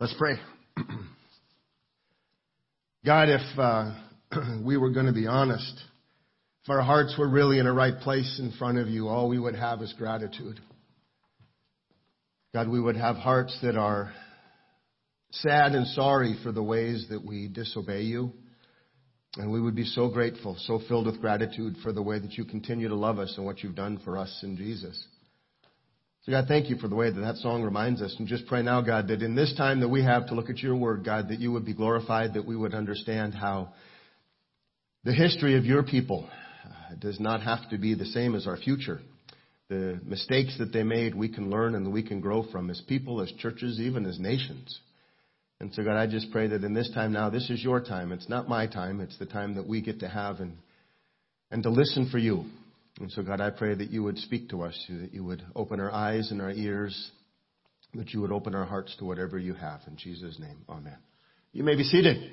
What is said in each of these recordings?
Let's pray. God, if uh, we were going to be honest, if our hearts were really in a right place in front of you, all we would have is gratitude. God, we would have hearts that are sad and sorry for the ways that we disobey you. And we would be so grateful, so filled with gratitude for the way that you continue to love us and what you've done for us in Jesus. So, God, thank you for the way that that song reminds us. And just pray now, God, that in this time that we have to look at your word, God, that you would be glorified, that we would understand how the history of your people uh, does not have to be the same as our future. The mistakes that they made, we can learn and we can grow from as people, as churches, even as nations. And so, God, I just pray that in this time now, this is your time. It's not my time. It's the time that we get to have and, and to listen for you. And so, God, I pray that you would speak to us, that you would open our eyes and our ears, that you would open our hearts to whatever you have. In Jesus' name, amen. You may be seated.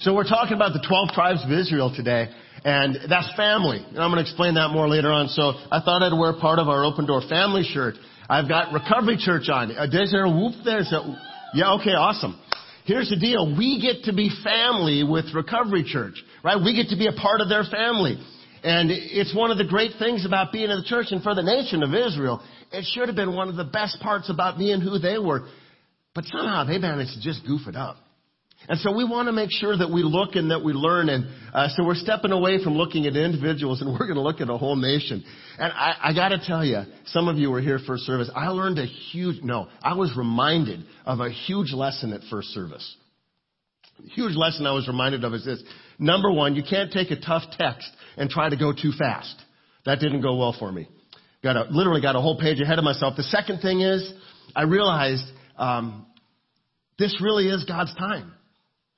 So we're talking about the 12 tribes of Israel today, and that's family. And I'm going to explain that more later on. So I thought I'd wear part of our Open Door family shirt. I've got Recovery Church on. Uh, there's a whoop There's a, yeah, okay, awesome. Here's the deal. We get to be family with Recovery Church, right? We get to be a part of their family. And it's one of the great things about being in the church and for the nation of Israel. It should have been one of the best parts about being who they were. But somehow they managed to just goof it up. And so we want to make sure that we look and that we learn. And uh, so we're stepping away from looking at individuals and we're going to look at a whole nation. And I, I got to tell you, some of you were here first service. I learned a huge, no, I was reminded of a huge lesson at first service. A huge lesson I was reminded of is this. Number one, you can't take a tough text and try to go too fast. That didn't go well for me. Got a, literally got a whole page ahead of myself. The second thing is, I realized um, this really is God's time.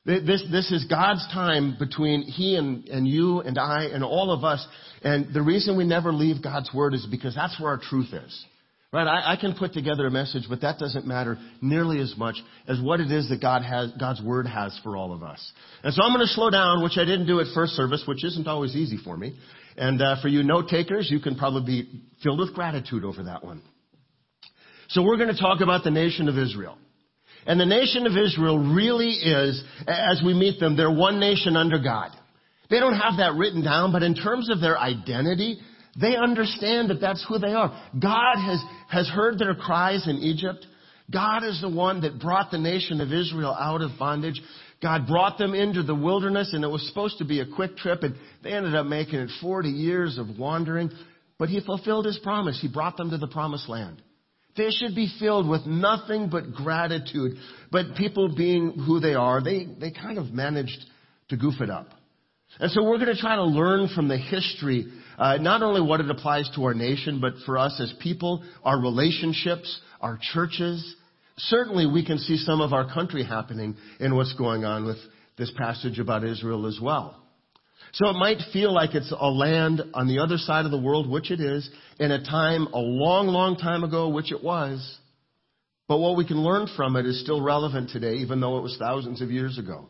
This, this is God's time between He and, and you and I and all of us. And the reason we never leave God's Word is because that's where our truth is. Right? I, I, can put together a message, but that doesn't matter nearly as much as what it is that God has, God's Word has for all of us. And so I'm going to slow down, which I didn't do at first service, which isn't always easy for me. And uh, for you note takers, you can probably be filled with gratitude over that one. So we're going to talk about the nation of Israel. And the nation of Israel really is, as we meet them, they're one nation under God. They don't have that written down, but in terms of their identity, they understand that that's who they are. God has, has heard their cries in Egypt. God is the one that brought the nation of Israel out of bondage. God brought them into the wilderness and it was supposed to be a quick trip and they ended up making it 40 years of wandering. But He fulfilled His promise. He brought them to the promised land. They should be filled with nothing but gratitude. But people being who they are, they, they kind of managed to goof it up. And so we're going to try to learn from the history, uh, not only what it applies to our nation, but for us as people, our relationships, our churches. Certainly we can see some of our country happening in what's going on with this passage about Israel as well. So it might feel like it's a land on the other side of the world, which it is, in a time a long, long time ago, which it was. But what we can learn from it is still relevant today, even though it was thousands of years ago.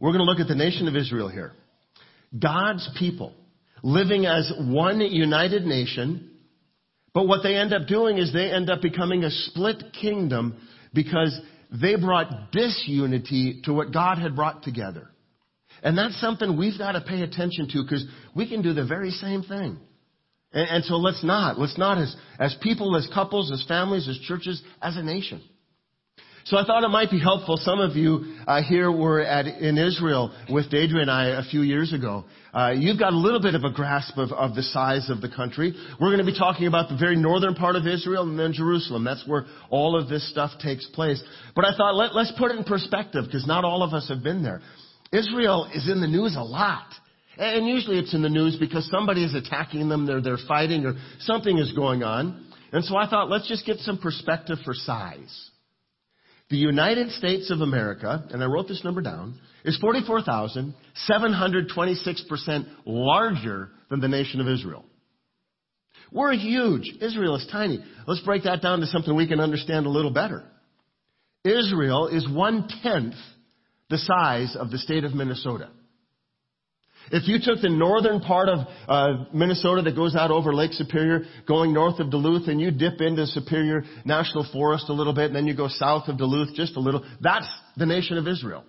We're going to look at the nation of Israel here. God's people living as one united nation, but what they end up doing is they end up becoming a split kingdom because they brought disunity to what God had brought together. And that's something we've got to pay attention to because we can do the very same thing. And, and, so let's not. Let's not as, as people, as couples, as families, as churches, as a nation. So I thought it might be helpful. Some of you uh, here were at, in Israel with Deidre and I a few years ago. Uh, you've got a little bit of a grasp of, of the size of the country. We're going to be talking about the very northern part of Israel and then Jerusalem. That's where all of this stuff takes place. But I thought let, let's put it in perspective because not all of us have been there. Israel is in the news a lot. And usually it's in the news because somebody is attacking them, they're, they're fighting, or something is going on. And so I thought, let's just get some perspective for size. The United States of America, and I wrote this number down, is 44,726% larger than the nation of Israel. We're huge. Israel is tiny. Let's break that down to something we can understand a little better. Israel is one tenth the size of the state of Minnesota. If you took the northern part of uh, Minnesota that goes out over Lake Superior, going north of Duluth, and you dip into Superior National Forest a little bit, and then you go south of Duluth just a little, that's the nation of Israel.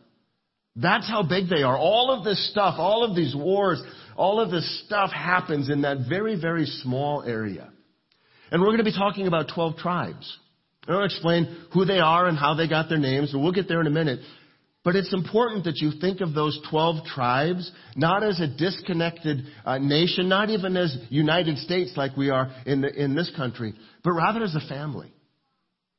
That's how big they are. All of this stuff, all of these wars, all of this stuff happens in that very, very small area. And we're going to be talking about 12 tribes. I don't explain who they are and how they got their names, and we'll get there in a minute. But it's important that you think of those 12 tribes not as a disconnected uh, nation, not even as United States like we are in, the, in this country, but rather as a family.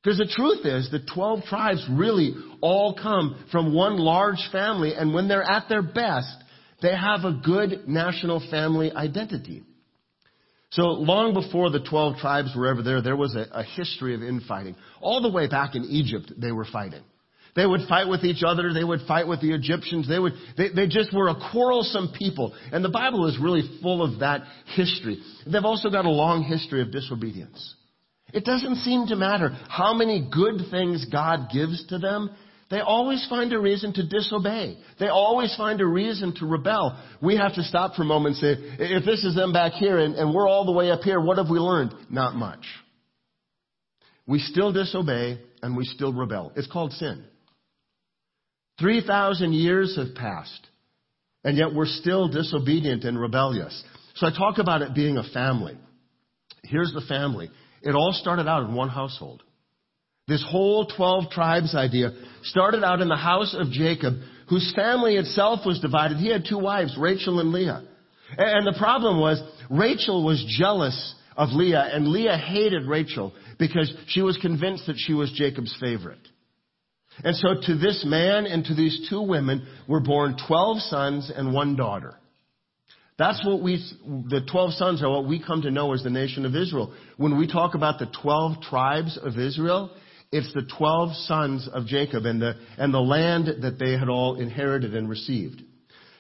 Because the truth is, the 12 tribes really all come from one large family, and when they're at their best, they have a good national family identity. So long before the 12 tribes were ever there, there was a, a history of infighting. All the way back in Egypt, they were fighting. They would fight with each other. They would fight with the Egyptians. They would, they, they just were a quarrelsome people. And the Bible is really full of that history. They've also got a long history of disobedience. It doesn't seem to matter how many good things God gives to them. They always find a reason to disobey. They always find a reason to rebel. We have to stop for a moment and say, if this is them back here and, and we're all the way up here, what have we learned? Not much. We still disobey and we still rebel. It's called sin. 3,000 years have passed, and yet we're still disobedient and rebellious. So I talk about it being a family. Here's the family. It all started out in one household. This whole 12 tribes idea started out in the house of Jacob, whose family itself was divided. He had two wives, Rachel and Leah. And the problem was, Rachel was jealous of Leah, and Leah hated Rachel because she was convinced that she was Jacob's favorite. And so to this man and to these two women were born 12 sons and one daughter. That's what we, the 12 sons are what we come to know as the nation of Israel. When we talk about the 12 tribes of Israel, it's the 12 sons of Jacob and the, and the land that they had all inherited and received.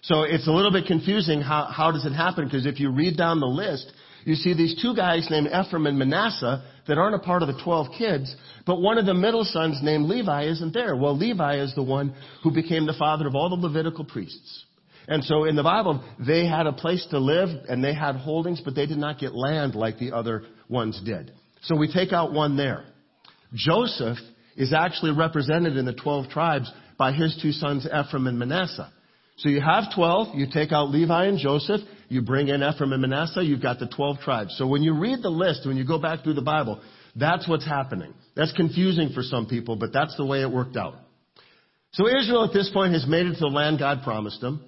So it's a little bit confusing how, how does it happen? Because if you read down the list, you see these two guys named Ephraim and Manasseh that aren't a part of the 12 kids, but one of the middle sons named Levi isn't there. Well, Levi is the one who became the father of all the Levitical priests. And so in the Bible, they had a place to live and they had holdings, but they did not get land like the other ones did. So we take out one there. Joseph is actually represented in the 12 tribes by his two sons, Ephraim and Manasseh. So you have 12, you take out Levi and Joseph, you bring in Ephraim and Manasseh, you've got the 12 tribes. So when you read the list, when you go back through the Bible, that's what's happening. That's confusing for some people, but that's the way it worked out. So Israel at this point has made it to the land God promised them.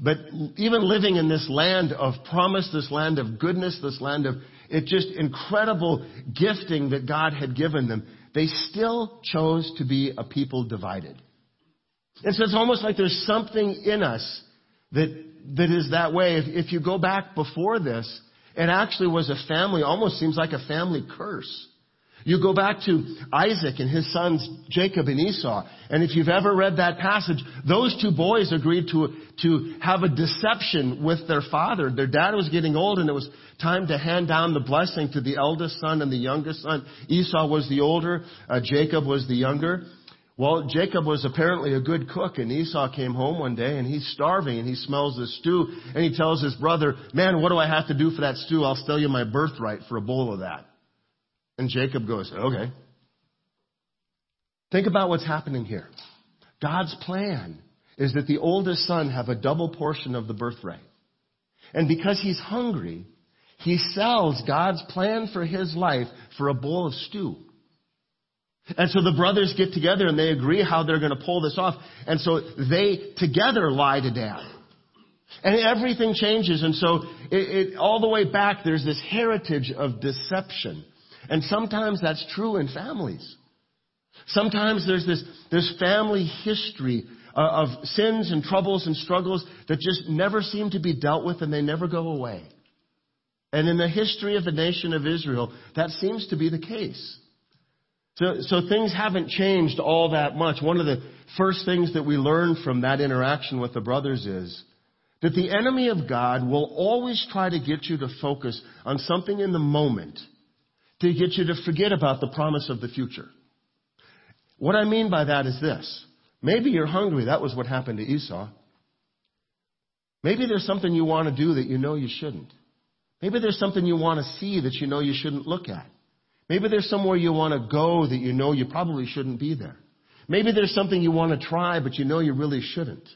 But even living in this land of promise, this land of goodness, this land of it just incredible gifting that God had given them, they still chose to be a people divided. And so it's almost like there's something in us that, that is that way. If, if you go back before this, it actually was a family, almost seems like a family curse. You go back to Isaac and his sons Jacob and Esau, and if you've ever read that passage, those two boys agreed to, to have a deception with their father. Their dad was getting old and it was time to hand down the blessing to the eldest son and the youngest son. Esau was the older, uh, Jacob was the younger. Well, Jacob was apparently a good cook, and Esau came home one day, and he's starving, and he smells the stew, and he tells his brother, man, what do I have to do for that stew? I'll sell you my birthright for a bowl of that. And Jacob goes, okay. Think about what's happening here. God's plan is that the oldest son have a double portion of the birthright. And because he's hungry, he sells God's plan for his life for a bowl of stew. And so the brothers get together and they agree how they're going to pull this off. And so they together lie to dad. And everything changes. And so it, it, all the way back, there's this heritage of deception. And sometimes that's true in families. Sometimes there's this, this family history uh, of sins and troubles and struggles that just never seem to be dealt with and they never go away. And in the history of the nation of Israel, that seems to be the case. So, so things haven't changed all that much. One of the first things that we learn from that interaction with the brothers is that the enemy of God will always try to get you to focus on something in the moment to get you to forget about the promise of the future. What I mean by that is this. Maybe you're hungry. That was what happened to Esau. Maybe there's something you want to do that you know you shouldn't. Maybe there's something you want to see that you know you shouldn't look at. Maybe there's somewhere you want to go that you know you probably shouldn't be there. Maybe there's something you want to try, but you know you really shouldn't.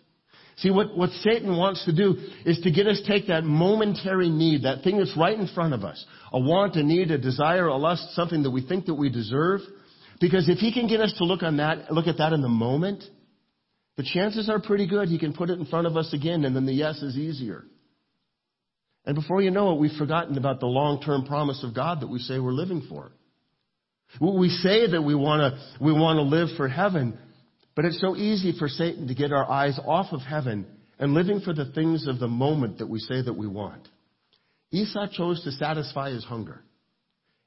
See, what, what Satan wants to do is to get us take that momentary need, that thing that's right in front of us, a want, a need, a desire, a lust, something that we think that we deserve. Because if he can get us to look on that, look at that in the moment, the chances are pretty good he can put it in front of us again and then the yes is easier. And before you know it, we've forgotten about the long-term promise of God that we say we're living for. We say that we want to, we want to live for heaven, but it's so easy for Satan to get our eyes off of heaven and living for the things of the moment that we say that we want. Esau chose to satisfy his hunger.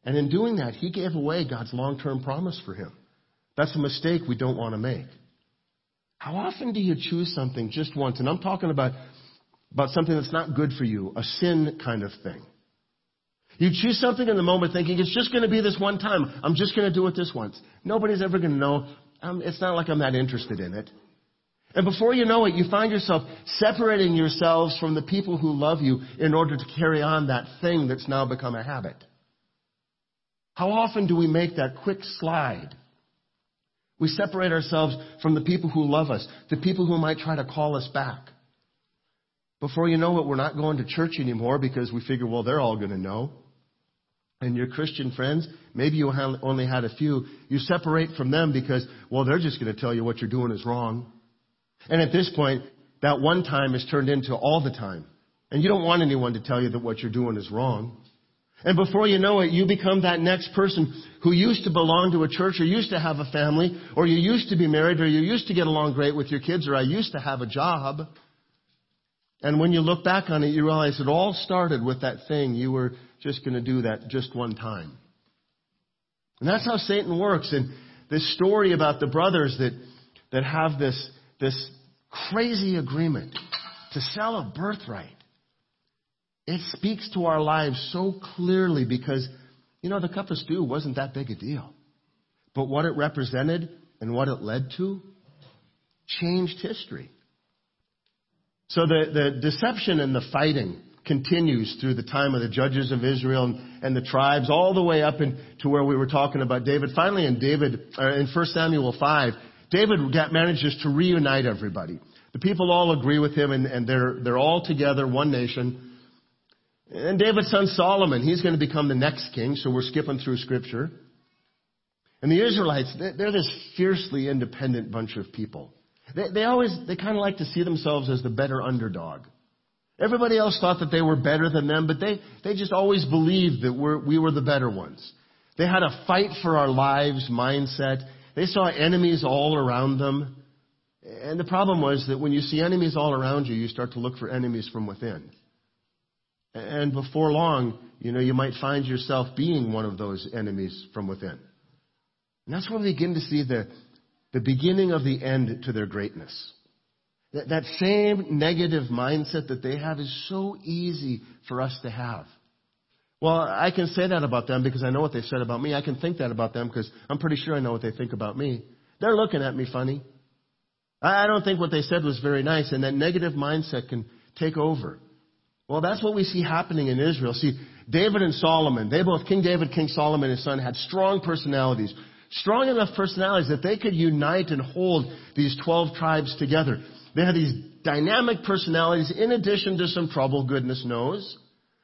And in doing that, he gave away God's long-term promise for him. That's a mistake we don't want to make. How often do you choose something just once? And I'm talking about, about something that's not good for you, a sin kind of thing. You choose something in the moment thinking it's just going to be this one time. I'm just going to do it this once. Nobody's ever going to know um, it's not like I'm that interested in it. And before you know it, you find yourself separating yourselves from the people who love you in order to carry on that thing that's now become a habit. How often do we make that quick slide? We separate ourselves from the people who love us, the people who might try to call us back. Before you know it, we're not going to church anymore because we figure, well, they're all going to know and your Christian friends, maybe you only had a few, you separate from them because, well, they're just going to tell you what you're doing is wrong. And at this point, that one time is turned into all the time. And you don't want anyone to tell you that what you're doing is wrong. And before you know it, you become that next person who used to belong to a church or used to have a family or you used to be married or you used to get along great with your kids or I used to have a job. And when you look back on it, you realize it all started with that thing you were just going to do that just one time. And that's how Satan works. And this story about the brothers that, that have this, this crazy agreement to sell a birthright, it speaks to our lives so clearly because, you know, the cup of stew wasn't that big a deal. But what it represented and what it led to changed history. So the, the deception and the fighting continues through the time of the judges of Israel and, and the tribes, all the way up into where we were talking about David. Finally, in David, uh, in 1 Samuel 5, David manages to reunite everybody. The people all agree with him, and, and they're they're all together, one nation. And David's son Solomon, he's going to become the next king. So we're skipping through Scripture. And the Israelites, they're this fiercely independent bunch of people. They, they always, they kind of like to see themselves as the better underdog. Everybody else thought that they were better than them, but they, they just always believed that we're, we were the better ones. They had a fight for our lives mindset. They saw enemies all around them. And the problem was that when you see enemies all around you, you start to look for enemies from within. And before long, you know, you might find yourself being one of those enemies from within. And that's when we begin to see the, the beginning of the end to their greatness. That, that same negative mindset that they have is so easy for us to have. Well, I can say that about them because I know what they've said about me. I can think that about them because I'm pretty sure I know what they think about me. They're looking at me funny. I don't think what they said was very nice, and that negative mindset can take over. Well, that's what we see happening in Israel. See, David and Solomon, they both, King David, King Solomon, and his son, had strong personalities. Strong enough personalities that they could unite and hold these 12 tribes together. They had these dynamic personalities in addition to some trouble, goodness knows.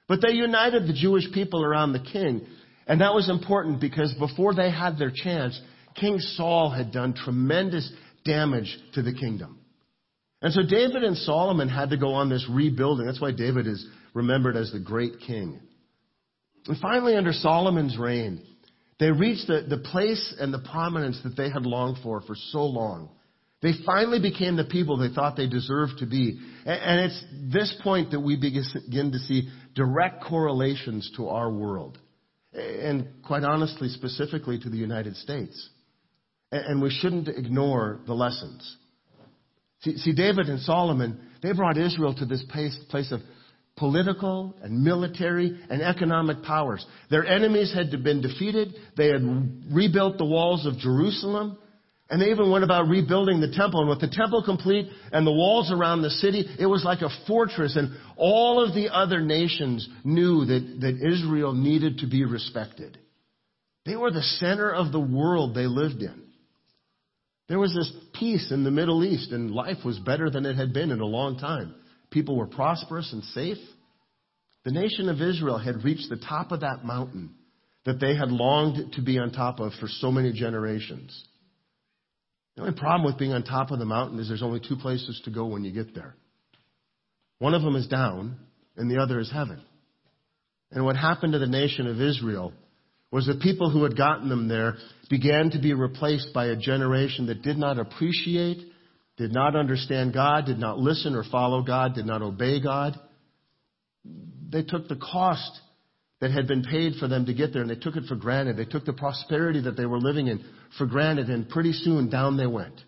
But they united the Jewish people around the king. And that was important because before they had their chance, King Saul had done tremendous damage to the kingdom. And so David and Solomon had to go on this rebuilding. That's why David is remembered as the great king. And finally, under Solomon's reign, they reached the, the place and the prominence that they had longed for for so long. They finally became the people they thought they deserved to be. And it's this point that we begin to see direct correlations to our world. And quite honestly, specifically to the United States. And we shouldn't ignore the lessons. See, David and Solomon, they brought Israel to this place of political and military and economic powers. Their enemies had been defeated. They had rebuilt the walls of Jerusalem. And they even went about rebuilding the temple. And with the temple complete and the walls around the city, it was like a fortress. And all of the other nations knew that, that Israel needed to be respected. They were the center of the world they lived in. There was this peace in the Middle East, and life was better than it had been in a long time. People were prosperous and safe. The nation of Israel had reached the top of that mountain that they had longed to be on top of for so many generations. The only problem with being on top of the mountain is there's only two places to go when you get there. One of them is down, and the other is heaven. And what happened to the nation of Israel was the people who had gotten them there began to be replaced by a generation that did not appreciate, did not understand God, did not listen or follow God, did not obey God. They took the cost that had been paid for them to get there and they took it for granted. They took the prosperity that they were living in for granted and pretty soon down they went.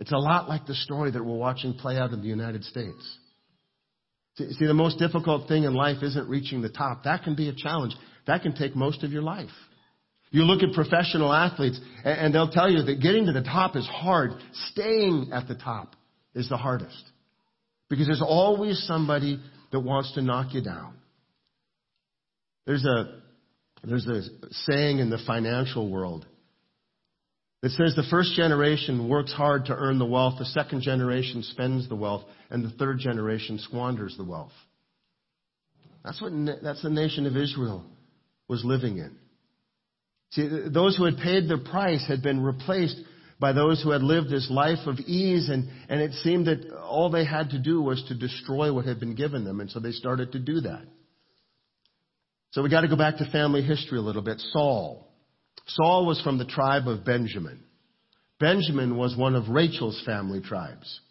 It's a lot like the story that we're watching play out in the United States. See, the most difficult thing in life isn't reaching the top. That can be a challenge. That can take most of your life. You look at professional athletes and they'll tell you that getting to the top is hard. Staying at the top is the hardest. Because there's always somebody that wants to knock you down. There's a, there's a saying in the financial world that says the first generation works hard to earn the wealth, the second generation spends the wealth, and the third generation squanders the wealth. That's what that's the nation of Israel was living in. See, those who had paid the price had been replaced by those who had lived this life of ease, and, and it seemed that all they had to do was to destroy what had been given them, and so they started to do that. So we got to go back to family history a little bit. Saul. Saul was from the tribe of Benjamin. Benjamin was one of Rachel's family tribes.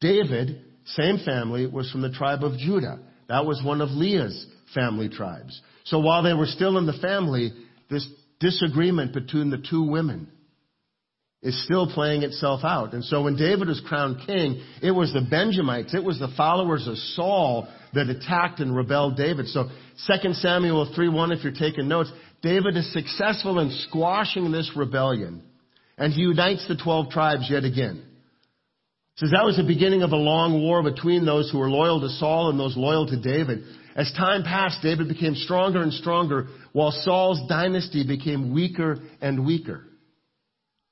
David, same family, was from the tribe of Judah. That was one of Leah's family tribes. So while they were still in the family, this disagreement between the two women is still playing itself out. And so when David was crowned king, it was the Benjamites, it was the followers of Saul that attacked and rebelled David. So 2 Samuel 3:1, if you're taking notes, David is successful in squashing this rebellion. And he unites the 12 tribes yet again. says that was the beginning of a long war between those who were loyal to Saul and those loyal to David. As time passed, David became stronger and stronger, while Saul's dynasty became weaker and weaker.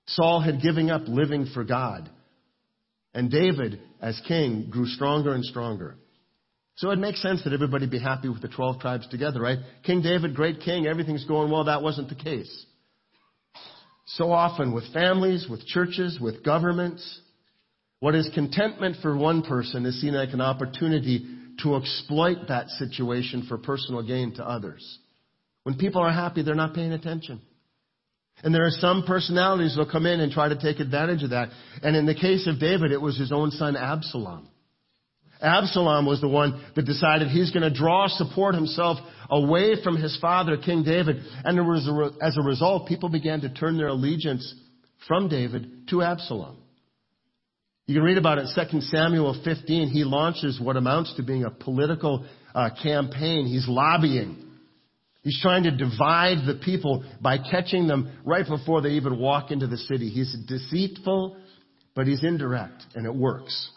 Saul had given up living for God. And David, as king, grew stronger and stronger. So it makes sense that everybody be happy with the 12 tribes together, right? King David, great king, everything's going well. That wasn't the case. So often with families, with churches, with governments, what is contentment for one person is seen like an opportunity to exploit that situation for personal gain to others. When people are happy, they're not paying attention. And there are some personalities that will come in and try to take advantage of that. And in the case of David, it was his own son Absalom. Absalom was the one that decided he's going to draw support himself away from his father, King David. And as a result, people began to turn their allegiance from David to Absalom. You can read about it in 2 Samuel 15. He launches what amounts to being a political uh, campaign. He's lobbying. He's trying to divide the people by catching them right before they even walk into the city. He's deceitful, but he's indirect, and it works.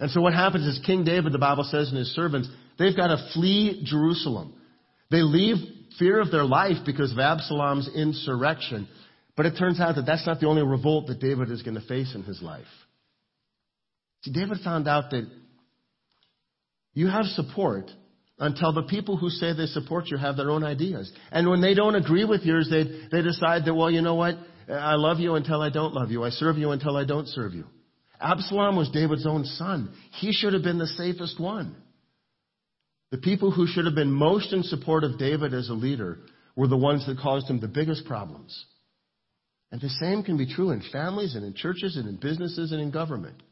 And so what happens is King David, the Bible says, and his servants, they've got to flee Jerusalem. They leave fear of their life because of Absalom's insurrection. But it turns out that that's not the only revolt that David is going to face in his life. See, David found out that you have support until the people who say they support you have their own ideas. And when they don't agree with yours, they, they decide that, well, you know what? I love you until I don't love you. I serve you until I don't serve you. Absalom was David's own son. He should have been the safest one. The people who should have been most in support of David as a leader were the ones that caused him the biggest problems. And the same can be true in families and in churches and in businesses and in government.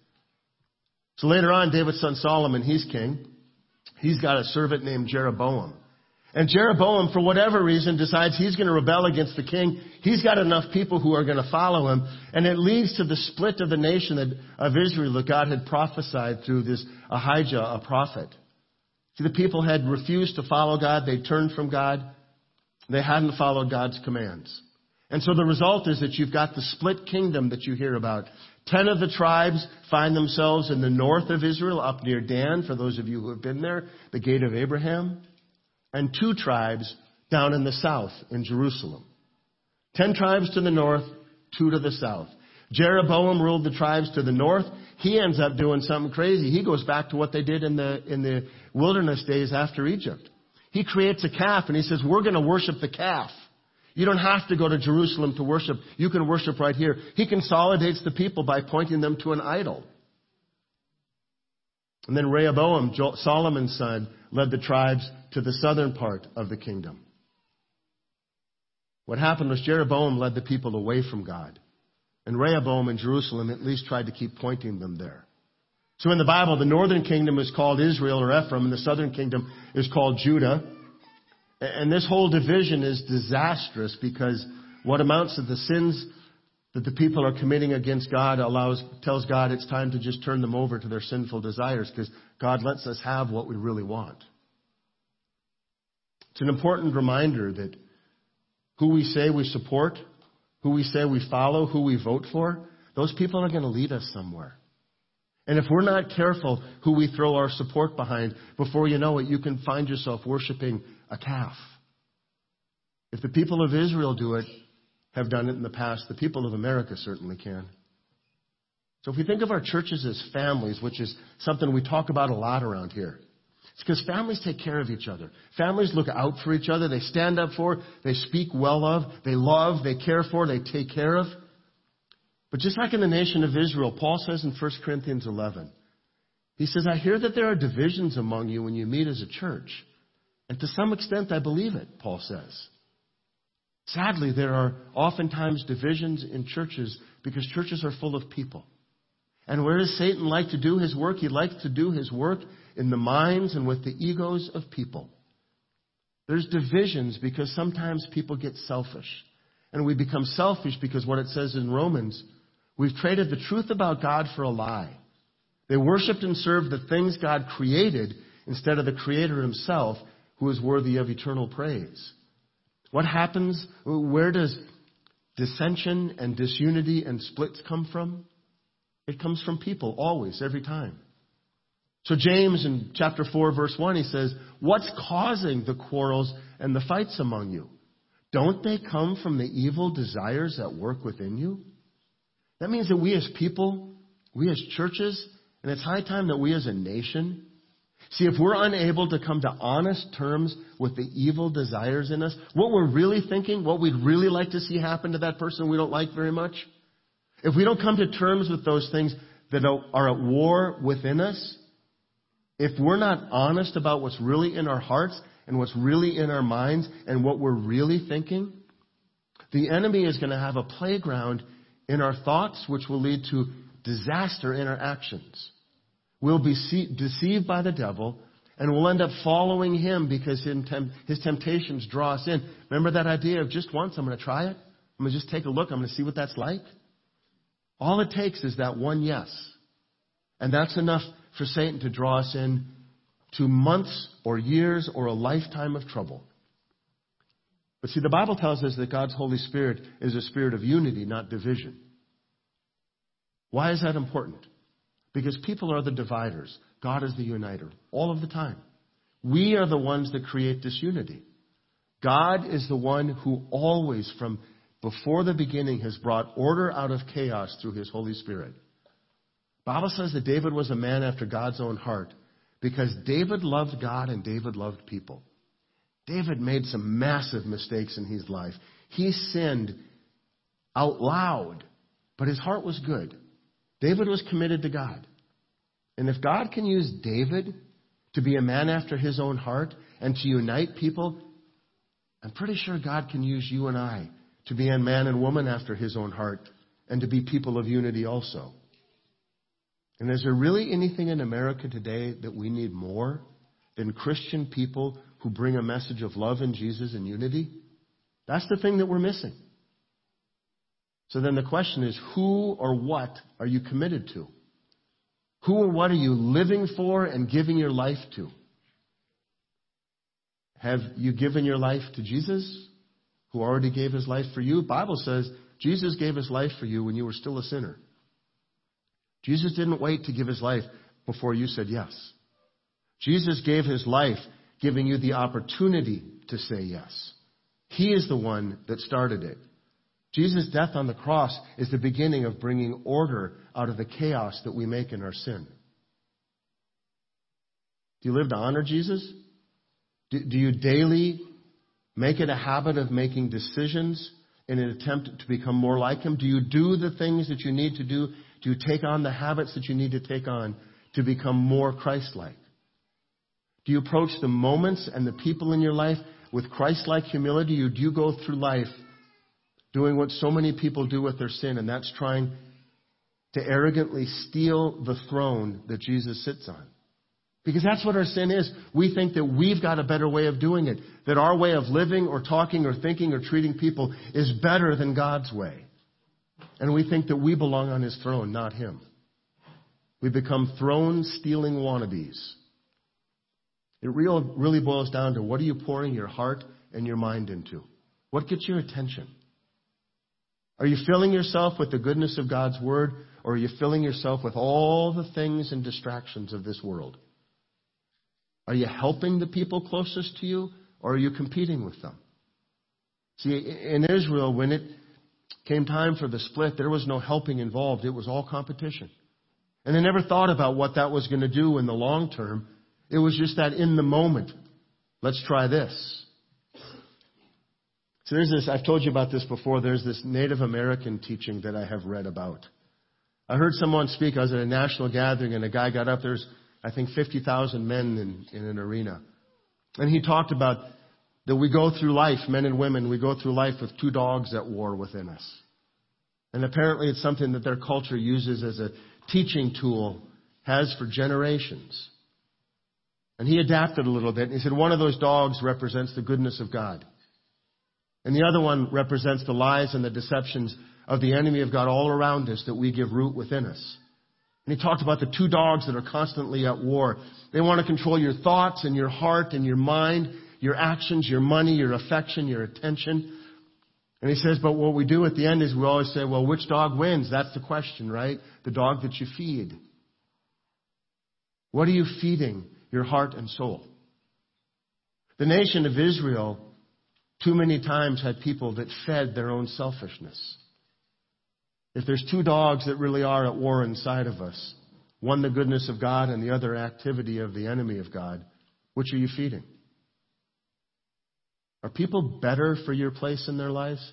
So later on, David's son Solomon, he's king. He's got a servant named Jeroboam. And Jeroboam, for whatever reason, decides he's going to rebel against the king. He's got enough people who are going to follow him. And it leads to the split of the nation of Israel that God had prophesied through this Ahijah, a prophet. See, the people had refused to follow God. They turned from God. They hadn't followed God's commands. And so the result is that you've got the split kingdom that you hear about. Ten of the tribes find themselves in the north of Israel, up near Dan, for those of you who have been there, the gate of Abraham. And two tribes down in the south, in Jerusalem. Ten tribes to the north, two to the south. Jeroboam ruled the tribes to the north. He ends up doing something crazy. He goes back to what they did in the, in the wilderness days after Egypt. He creates a calf and he says, we're going to worship the calf. You don't have to go to Jerusalem to worship. You can worship right here. He consolidates the people by pointing them to an idol. And then Rehoboam, Solomon's son, led the tribes to the southern part of the kingdom. What happened was Jeroboam led the people away from God. And Rehoboam in Jerusalem at least tried to keep pointing them there. So in the Bible, the northern kingdom is called Israel or Ephraim, and the southern kingdom is called Judah. And this whole division is disastrous because what amounts to the sins that the people are committing against God allows, tells God it's time to just turn them over to their sinful desires because God lets us have what we really want. It's an important reminder that who we say we support, who we say we follow, who we vote for, those people are going to lead us somewhere. And if we're not careful who we throw our support behind, before you know it, you can find yourself worshiping a calf. If the people of Israel do it, have done it in the past, the people of America certainly can. So if we think of our churches as families, which is something we talk about a lot around here, it's because families take care of each other. Families look out for each other. They stand up for, they speak well of, they love, they care for, they take care of. But just like in the nation of Israel, Paul says in 1 Corinthians 11, he says, I hear that there are divisions among you when you meet as a church. And to some extent, I believe it, Paul says. Sadly, there are oftentimes divisions in churches because churches are full of people. And where does Satan like to do his work? He likes to do his work in the minds and with the egos of people. There's divisions because sometimes people get selfish. And we become selfish because what it says in Romans, we've traded the truth about God for a lie. They worshiped and served the things God created instead of the Creator Himself, who is worthy of eternal praise. What happens? Where does dissension and disunity and splits come from? It comes from people, always, every time. So James in chapter 4 verse 1, he says, what's causing the quarrels and the fights among you? Don't they come from the evil desires that work within you? That means that we as people, we as churches, and it's high time that we as a nation See, if we're unable to come to honest terms with the evil desires in us, what we're really thinking, what we'd really like to see happen to that person we don't like very much, if we don't come to terms with those things that are at war within us, if we're not honest about what's really in our hearts and what's really in our minds and what we're really thinking, the enemy is going to have a playground in our thoughts which will lead to disaster in our actions. We'll be deceived by the devil and we'll end up following him because his temptations draw us in. Remember that idea of just once, I'm going to try it? I'm going to just take a look. I'm going to see what that's like. All it takes is that one yes. And that's enough for Satan to draw us in to months or years or a lifetime of trouble. But see, the Bible tells us that God's Holy Spirit is a spirit of unity, not division. Why is that important? Because people are the dividers. God is the uniter all of the time. We are the ones that create disunity. God is the one who always, from before the beginning, has brought order out of chaos through his Holy Spirit. Bible says that David was a man after God's own heart because David loved God and David loved people. David made some massive mistakes in his life. He sinned out loud, but his heart was good. David was committed to God. And if God can use David to be a man after his own heart and to unite people, I'm pretty sure God can use you and I to be a man and woman after his own heart and to be people of unity also. And is there really anything in America today that we need more than Christian people who bring a message of love and Jesus and unity? That's the thing that we're missing. So then the question is who or what are you committed to? Who or what are you living for and giving your life to? Have you given your life to Jesus? who already gave his life for you. Bible says Jesus gave his life for you when you were still a sinner. Jesus didn't wait to give his life before you said yes. Jesus gave his life giving you the opportunity to say yes. He is the one that started it. Jesus' death on the cross is the beginning of bringing order out of the chaos that we make in our sin. Do you live to honor Jesus? Do, do you daily make it a habit of making decisions in an attempt to become more like Him? Do you do the things that you need to do? Do you take on the habits that you need to take on to become more Christ like? Do you approach the moments and the people in your life with Christ like humility? Or do you go through life doing what so many people do with their sin, and that's trying to arrogantly steal the throne that Jesus sits on? Because that's what our sin is. We think that we've got a better way of doing it, that our way of living or talking or thinking or treating people is better than God's way. And we think that we belong on his throne, not him. We become throne stealing wannabes. It real, really boils down to what are you pouring your heart and your mind into? What gets your attention? Are you filling yourself with the goodness of God's Word, or are you filling yourself with all the things and distractions of this world? Are you helping the people closest to you, or are you competing with them? See, in Israel, when it came time for the split, there was no helping involved. It was all competition. And they never thought about what that was going to do in the long term. It was just that in the moment, let's try this. So there's this, I've told you about this before, there's this Native American teaching that I have read about. I heard someone speak, I was at a national gathering, and a guy got up, there's I think, 50,000 men in, in an arena. And he talked about that we go through life, men and women, we go through life with two dogs at war within us. And apparently it's something that their culture uses as a teaching tool, has for generations. And he adapted a little bit. And he said one of those dogs represents the goodness of God. And the other one represents the lies and the deceptions of the enemy of God all around us that we give root within us. And he talked about the two dogs that are constantly at war. They want to control your thoughts and your heart and your mind, your actions, your money, your affection, your attention. And he says, but what we do at the end is we always say, well, which dog wins? That's the question, right? The dog that you feed. What are you feeding your heart and soul? The nation of Israel too many times had people that fed their own selfishness. If there's two dogs that really are at war inside of us, one the goodness of God and the other activity of the enemy of God, which are you feeding? Are people better for your place in their lives?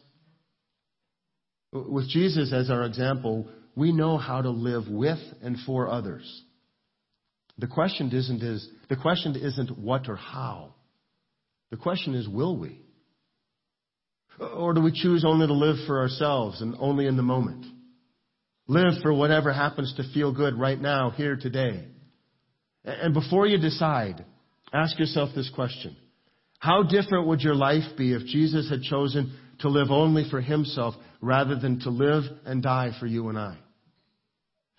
With Jesus as our example, we know how to live with and for others. The question isn't is the question isn't what or how. The question is will we? Or do we choose only to live for ourselves and only in the moment? Live for whatever happens to feel good right now, here, today. And before you decide, ask yourself this question. How different would your life be if Jesus had chosen to live only for himself rather than to live and die for you and I?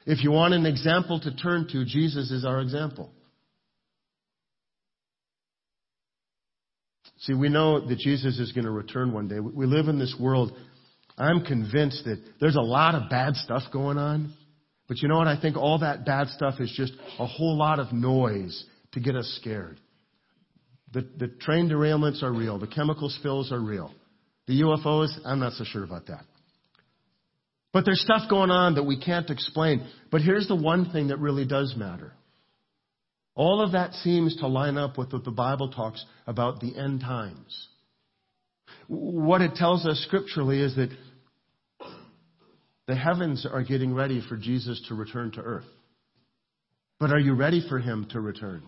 If you want an example to turn to, Jesus is our example. See, we know that Jesus is going to return one day. We live in this world. I'm convinced that there's a lot of bad stuff going on. But you know what? I think all that bad stuff is just a whole lot of noise to get us scared. The, the train derailments are real. The chemical spills are real. The UFOs, I'm not so sure about that. But there's stuff going on that we can't explain. But here's the one thing that really does matter. All of that seems to line up with what the Bible talks about the end times. What it tells us scripturally is that the heavens are getting ready for Jesus to return to earth. But are you ready for him to return?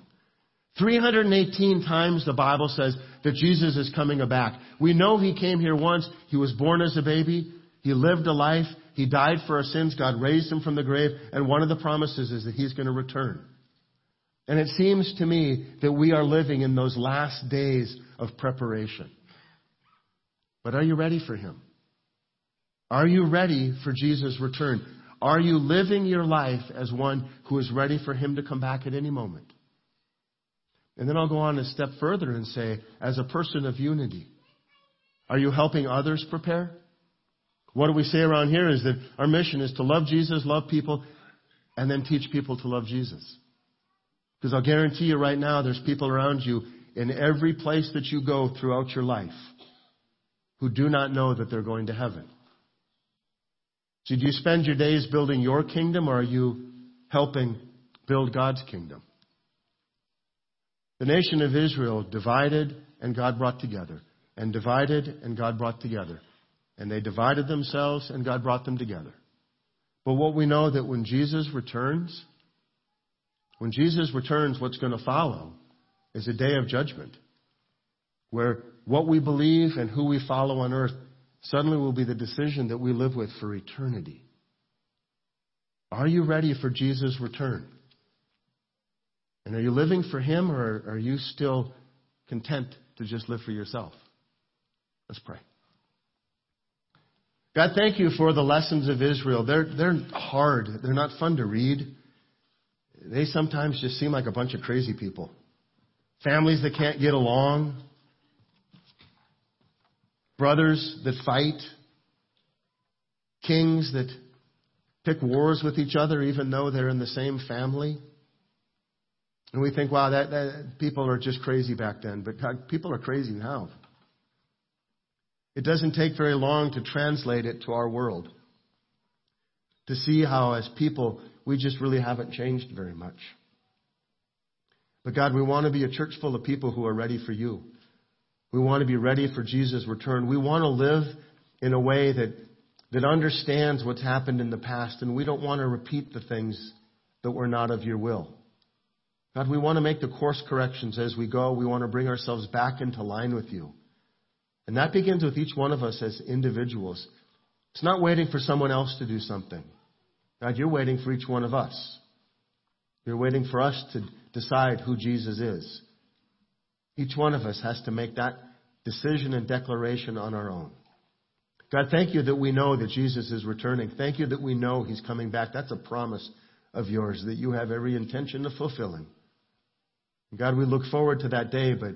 318 times the Bible says that Jesus is coming back. We know he came here once. He was born as a baby. He lived a life. He died for our sins. God raised him from the grave. And one of the promises is that he's going to return. And it seems to me that we are living in those last days of preparation. But are you ready for him? Are you ready for Jesus' return? Are you living your life as one who is ready for him to come back at any moment? And then I'll go on a step further and say, as a person of unity, Are you helping others prepare? What do we say around here is that our mission is to love Jesus, love people, and then teach people to love Jesus. Because I'll guarantee you right now, there's people around you in every place that you go throughout your life who do not know that they're going to heaven. So do you spend your days building your kingdom or are you helping build God's kingdom? The nation of Israel divided and God brought together, and divided and God brought together. And they divided themselves and God brought them together. But what we know that when Jesus returns, when Jesus returns, what's going to follow is a day of judgment where what we believe and who we follow on earth suddenly will be the decision that we live with for eternity. Are you ready for Jesus' return? And are you living for Him or are you still content to just live for yourself? Let's pray. God, thank you for the lessons of Israel. They're, they're hard. They're not fun to read. They sometimes just seem like a bunch of crazy people. Families that can't get along. Brothers that fight. Kings that pick wars with each other even though they're in the same family. And we think, wow, that, that people are just crazy back then. But God, people are crazy now. It doesn't take very long to translate it to our world. To see how, as people, we just really haven't changed very much. But God, we want to be a church full of people who are ready for you. We want to be ready for Jesus' return. We want to live in a way that, that understands what's happened in the past, and we don't want to repeat the things that were not of your will. God, we want to make the course corrections as we go. We want to bring ourselves back into line with you. And that begins with each one of us as individuals. It's not waiting for someone else to do something. God, you're waiting for each one of us. You're waiting for us to decide who Jesus is. Each one of us has to make that decision and declaration on our own. God, thank you that we know that Jesus is returning. Thank you that we know he's coming back. That's a promise of yours that you have every intention of fulfilling. God, we look forward to that day, but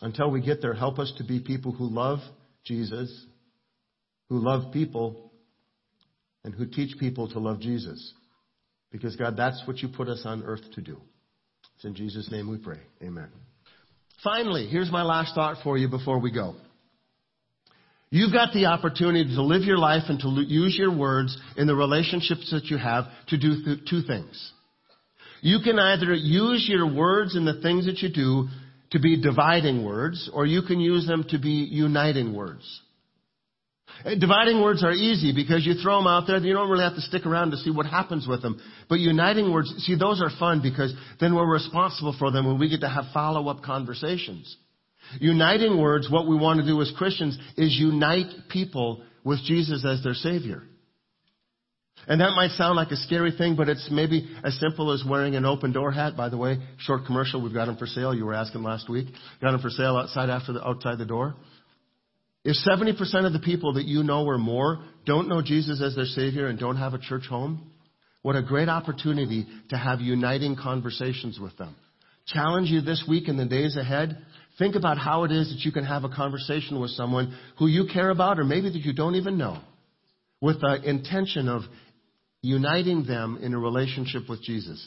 until we get there, help us to be people who love Jesus, who love people, and who teach people to love Jesus. Because, God, that's what you put us on earth to do. It's in Jesus' name we pray. Amen. Finally, here's my last thought for you before we go. You've got the opportunity to live your life and to use your words in the relationships that you have to do th- two things. You can either use your words and the things that you do to be dividing words, or you can use them to be uniting words. Uh, dividing words are easy because you throw them out there, you don't really have to stick around to see what happens with them. But uniting words, see, those are fun because then we're responsible for them and we get to have follow-up conversations. Uniting words, what we want to do as Christians is unite people with Jesus as their Savior. And that might sound like a scary thing, but it's maybe as simple as wearing an open door hat. By the way, short commercial, we've got them for sale. You were asking last week. Got them for sale outside after the, outside the door. If 70% of the people that you know or more don't know Jesus as their Savior and don't have a church home, what a great opportunity to have uniting conversations with them. Challenge you this week and the days ahead. Think about how it is that you can have a conversation with someone who you care about or maybe that you don't even know with the intention of uniting them in a relationship with Jesus.